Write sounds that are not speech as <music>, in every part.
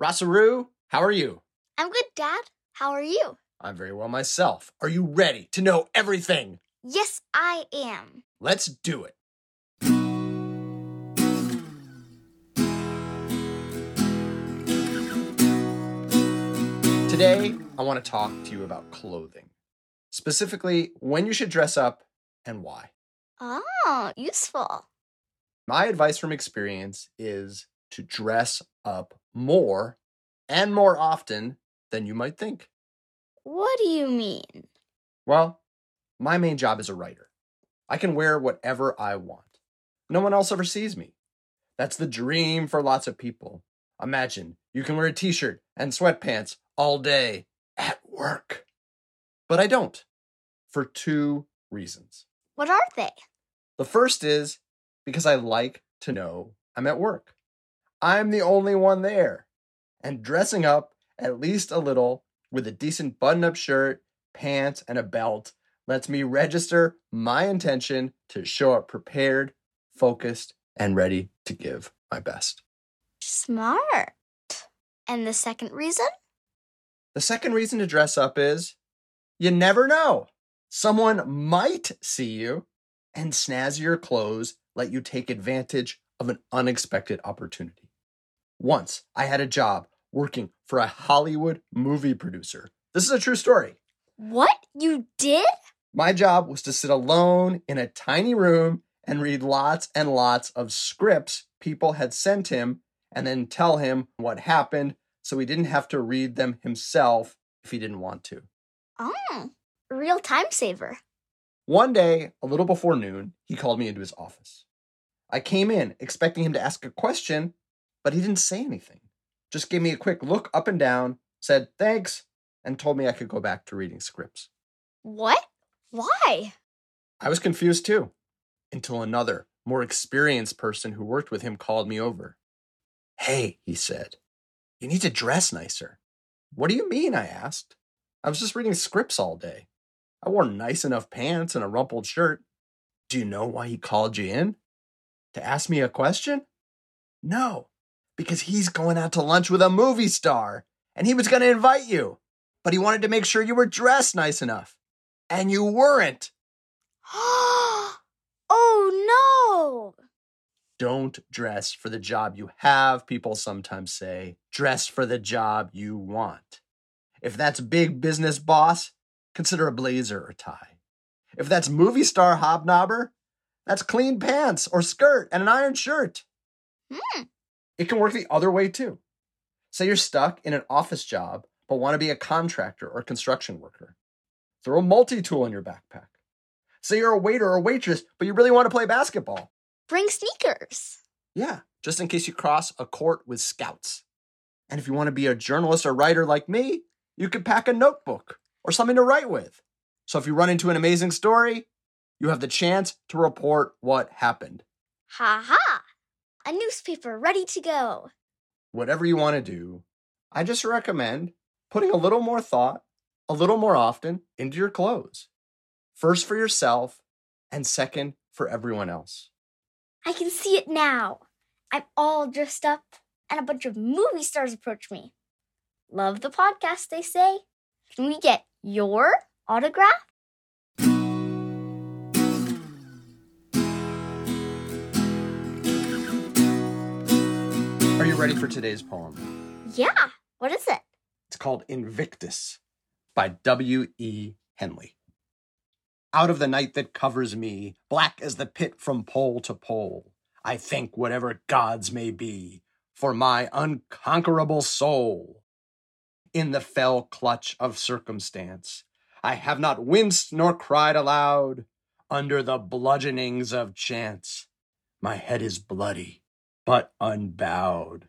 Rosaru, how are you? I'm good, Dad. How are you? I'm very well myself. Are you ready to know everything? Yes, I am. Let's do it. Today, I want to talk to you about clothing. Specifically, when you should dress up and why. Oh, useful. My advice from experience is to dress up more and more often than you might think. What do you mean? Well, my main job is a writer. I can wear whatever I want. No one else ever sees me. That's the dream for lots of people. Imagine you can wear a t shirt and sweatpants all day at work. But I don't for two reasons. What are they? The first is because I like to know I'm at work. I'm the only one there. And dressing up at least a little with a decent button up shirt, pants, and a belt lets me register my intention to show up prepared, focused, and ready to give my best. Smart. And the second reason? The second reason to dress up is you never know. Someone might see you and snazzy your clothes, let you take advantage of an unexpected opportunity. Once I had a job working for a Hollywood movie producer. This is a true story. What? You did? My job was to sit alone in a tiny room and read lots and lots of scripts people had sent him and then tell him what happened so he didn't have to read them himself if he didn't want to. Oh, real time saver. One day, a little before noon, he called me into his office. I came in expecting him to ask a question, but he didn't say anything. Just gave me a quick look up and down, said thanks, and told me I could go back to reading scripts. What? Why? I was confused too, until another, more experienced person who worked with him called me over. Hey, he said, you need to dress nicer. What do you mean? I asked. I was just reading scripts all day. I wore nice enough pants and a rumpled shirt. Do you know why he called you in? To ask me a question? No, because he's going out to lunch with a movie star and he was going to invite you, but he wanted to make sure you were dressed nice enough. And you weren't. <gasps> oh no! Don't dress for the job you have, people sometimes say. Dress for the job you want. If that's big business boss, consider a blazer or tie. If that's movie star hobnobber, that's clean pants or skirt and an iron shirt. Hmm. It can work the other way too. Say you're stuck in an office job but want to be a contractor or construction worker. Throw a multi tool in your backpack. Say you're a waiter or waitress, but you really want to play basketball. Bring sneakers. Yeah, just in case you cross a court with scouts. And if you want to be a journalist or writer like me, you could pack a notebook or something to write with. So if you run into an amazing story, you have the chance to report what happened. Ha ha! A newspaper ready to go. Whatever you want to do, I just recommend putting a little more thought, a little more often into your clothes. First for yourself, and second for everyone else. I can see it now. I'm all dressed up, and a bunch of movie stars approach me. Love the podcast, they say. Can we get your autograph? Ready for today's poem? Yeah. What is it? It's called Invictus by W.E. Henley. Out of the night that covers me, black as the pit from pole to pole, I thank whatever gods may be for my unconquerable soul. In the fell clutch of circumstance, I have not winced nor cried aloud under the bludgeonings of chance. My head is bloody, but unbowed.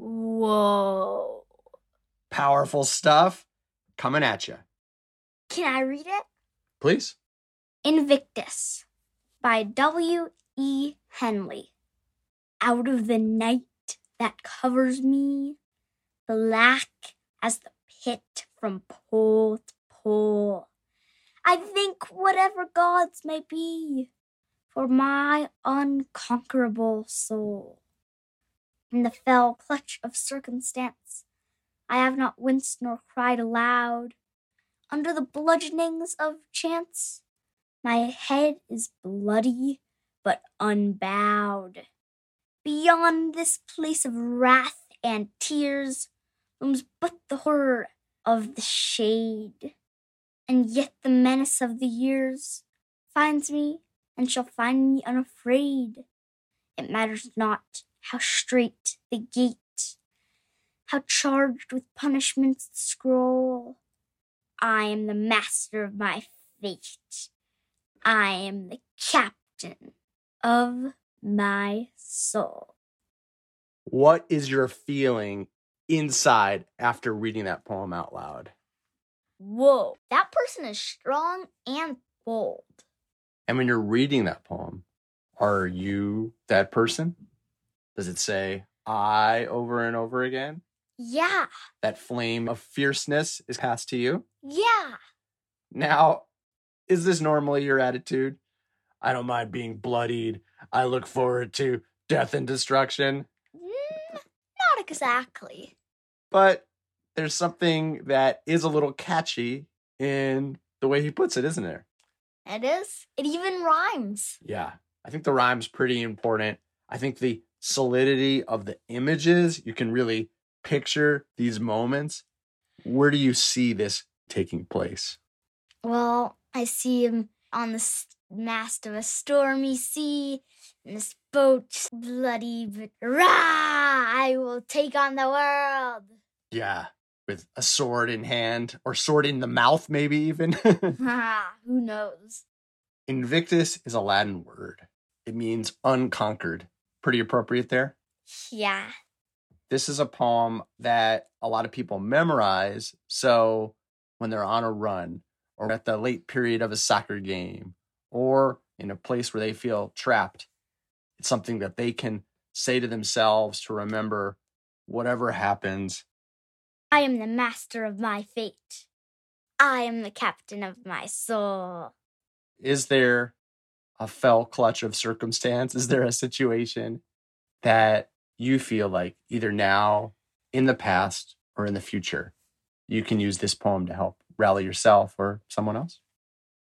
Whoa. Powerful stuff coming at you. Can I read it? Please. Invictus by W. E. Henley. Out of the night that covers me, black as the pit from pole to pole, I think whatever gods may be for my unconquerable soul. In the fell clutch of circumstance, I have not winced nor cried aloud. Under the bludgeonings of chance, my head is bloody but unbowed. Beyond this place of wrath and tears looms but the horror of the shade. And yet the menace of the years finds me and shall find me unafraid. It matters not how straight the gate, how charged with punishment's the scroll. I am the master of my fate. I am the captain of my soul. What is your feeling inside after reading that poem out loud? Whoa, that person is strong and bold. And when you're reading that poem, are you that person? Does it say I over and over again? Yeah, That flame of fierceness is passed to you? yeah. Now, is this normally your attitude? I don't mind being bloodied. I look forward to death and destruction. Mm, not exactly. But there's something that is a little catchy in the way he puts it, isn't there? It is. It even rhymes. Yeah. I think the rhyme's pretty important. I think the solidity of the images, you can really picture these moments. Where do you see this taking place? Well, I see him on the mast of a stormy sea, and this boat's bloody, but rah! I will take on the world. Yeah. With a sword in hand or sword in the mouth, maybe even. Ah, <laughs> <laughs> Who knows? Invictus is a Latin word. It means unconquered. Pretty appropriate there. Yeah. This is a poem that a lot of people memorize. So when they're on a run or at the late period of a soccer game or in a place where they feel trapped, it's something that they can say to themselves to remember whatever happens. I am the master of my fate. I am the captain of my soul. Is there a fell clutch of circumstance? Is there a situation that you feel like either now, in the past, or in the future, you can use this poem to help rally yourself or someone else?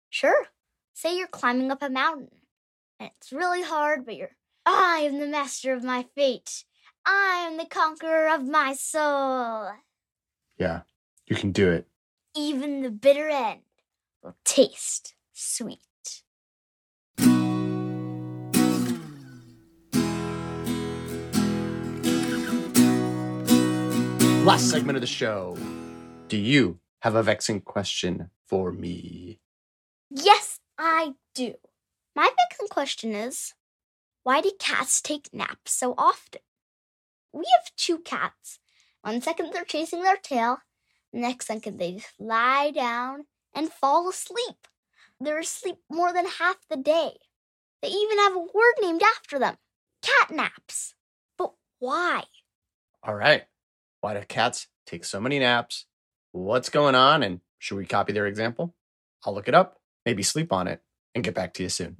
Sure. Say you're climbing up a mountain, and it's really hard, but you're. I am the master of my fate. I am the conqueror of my soul. Yeah, you can do it. Even the bitter end will taste sweet. Last segment of the show. Do you have a vexing question for me? Yes, I do. My vexing question is why do cats take naps so often? We have two cats. One second they're chasing their tail, the next second they just lie down and fall asleep. They're asleep more than half the day. They even have a word named after them cat naps. But why? All right. Why do cats take so many naps? What's going on? And should we copy their example? I'll look it up, maybe sleep on it, and get back to you soon.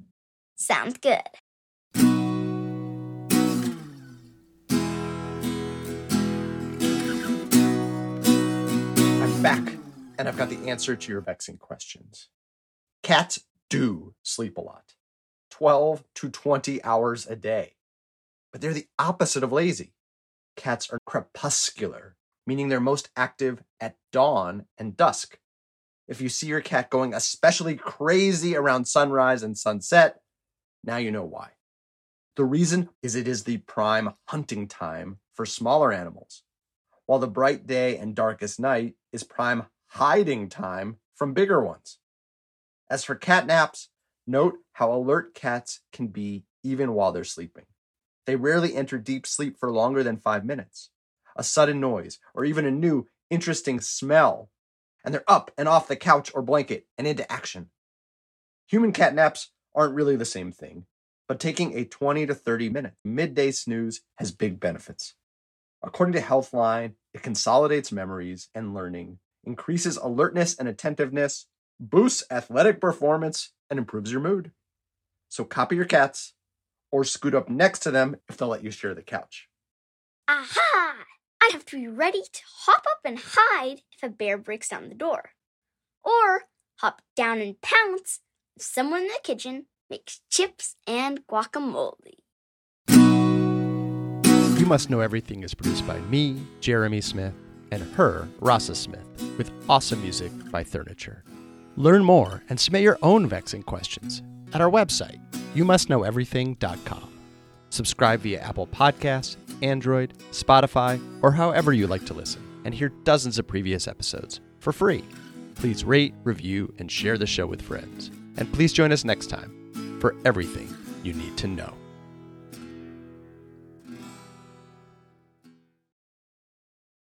Sounds good. I'm back, and I've got the answer to your vexing questions. Cats do sleep a lot 12 to 20 hours a day. But they're the opposite of lazy. Cats are crepuscular, meaning they're most active at dawn and dusk. If you see your cat going especially crazy around sunrise and sunset, now you know why. The reason is it is the prime hunting time for smaller animals, while the bright day and darkest night is prime hiding time from bigger ones. As for cat naps, note how alert cats can be even while they're sleeping. They rarely enter deep sleep for longer than five minutes. A sudden noise or even a new interesting smell, and they're up and off the couch or blanket and into action. Human cat naps aren't really the same thing, but taking a 20 to 30 minute midday snooze has big benefits. According to Healthline, it consolidates memories and learning, increases alertness and attentiveness, boosts athletic performance, and improves your mood. So copy your cats or scoot up next to them if they'll let you share the couch. Aha! I have to be ready to hop up and hide if a bear breaks down the door. Or hop down and pounce if someone in the kitchen makes chips and guacamole. You Must Know Everything is produced by me, Jeremy Smith, and her, Rasa Smith, with awesome music by Furniture. Learn more and submit your own vexing questions at our website, youmustknoweverything.com. Subscribe via Apple Podcasts, Android, Spotify, or however you like to listen, and hear dozens of previous episodes for free. Please rate, review, and share the show with friends. And please join us next time for everything you need to know.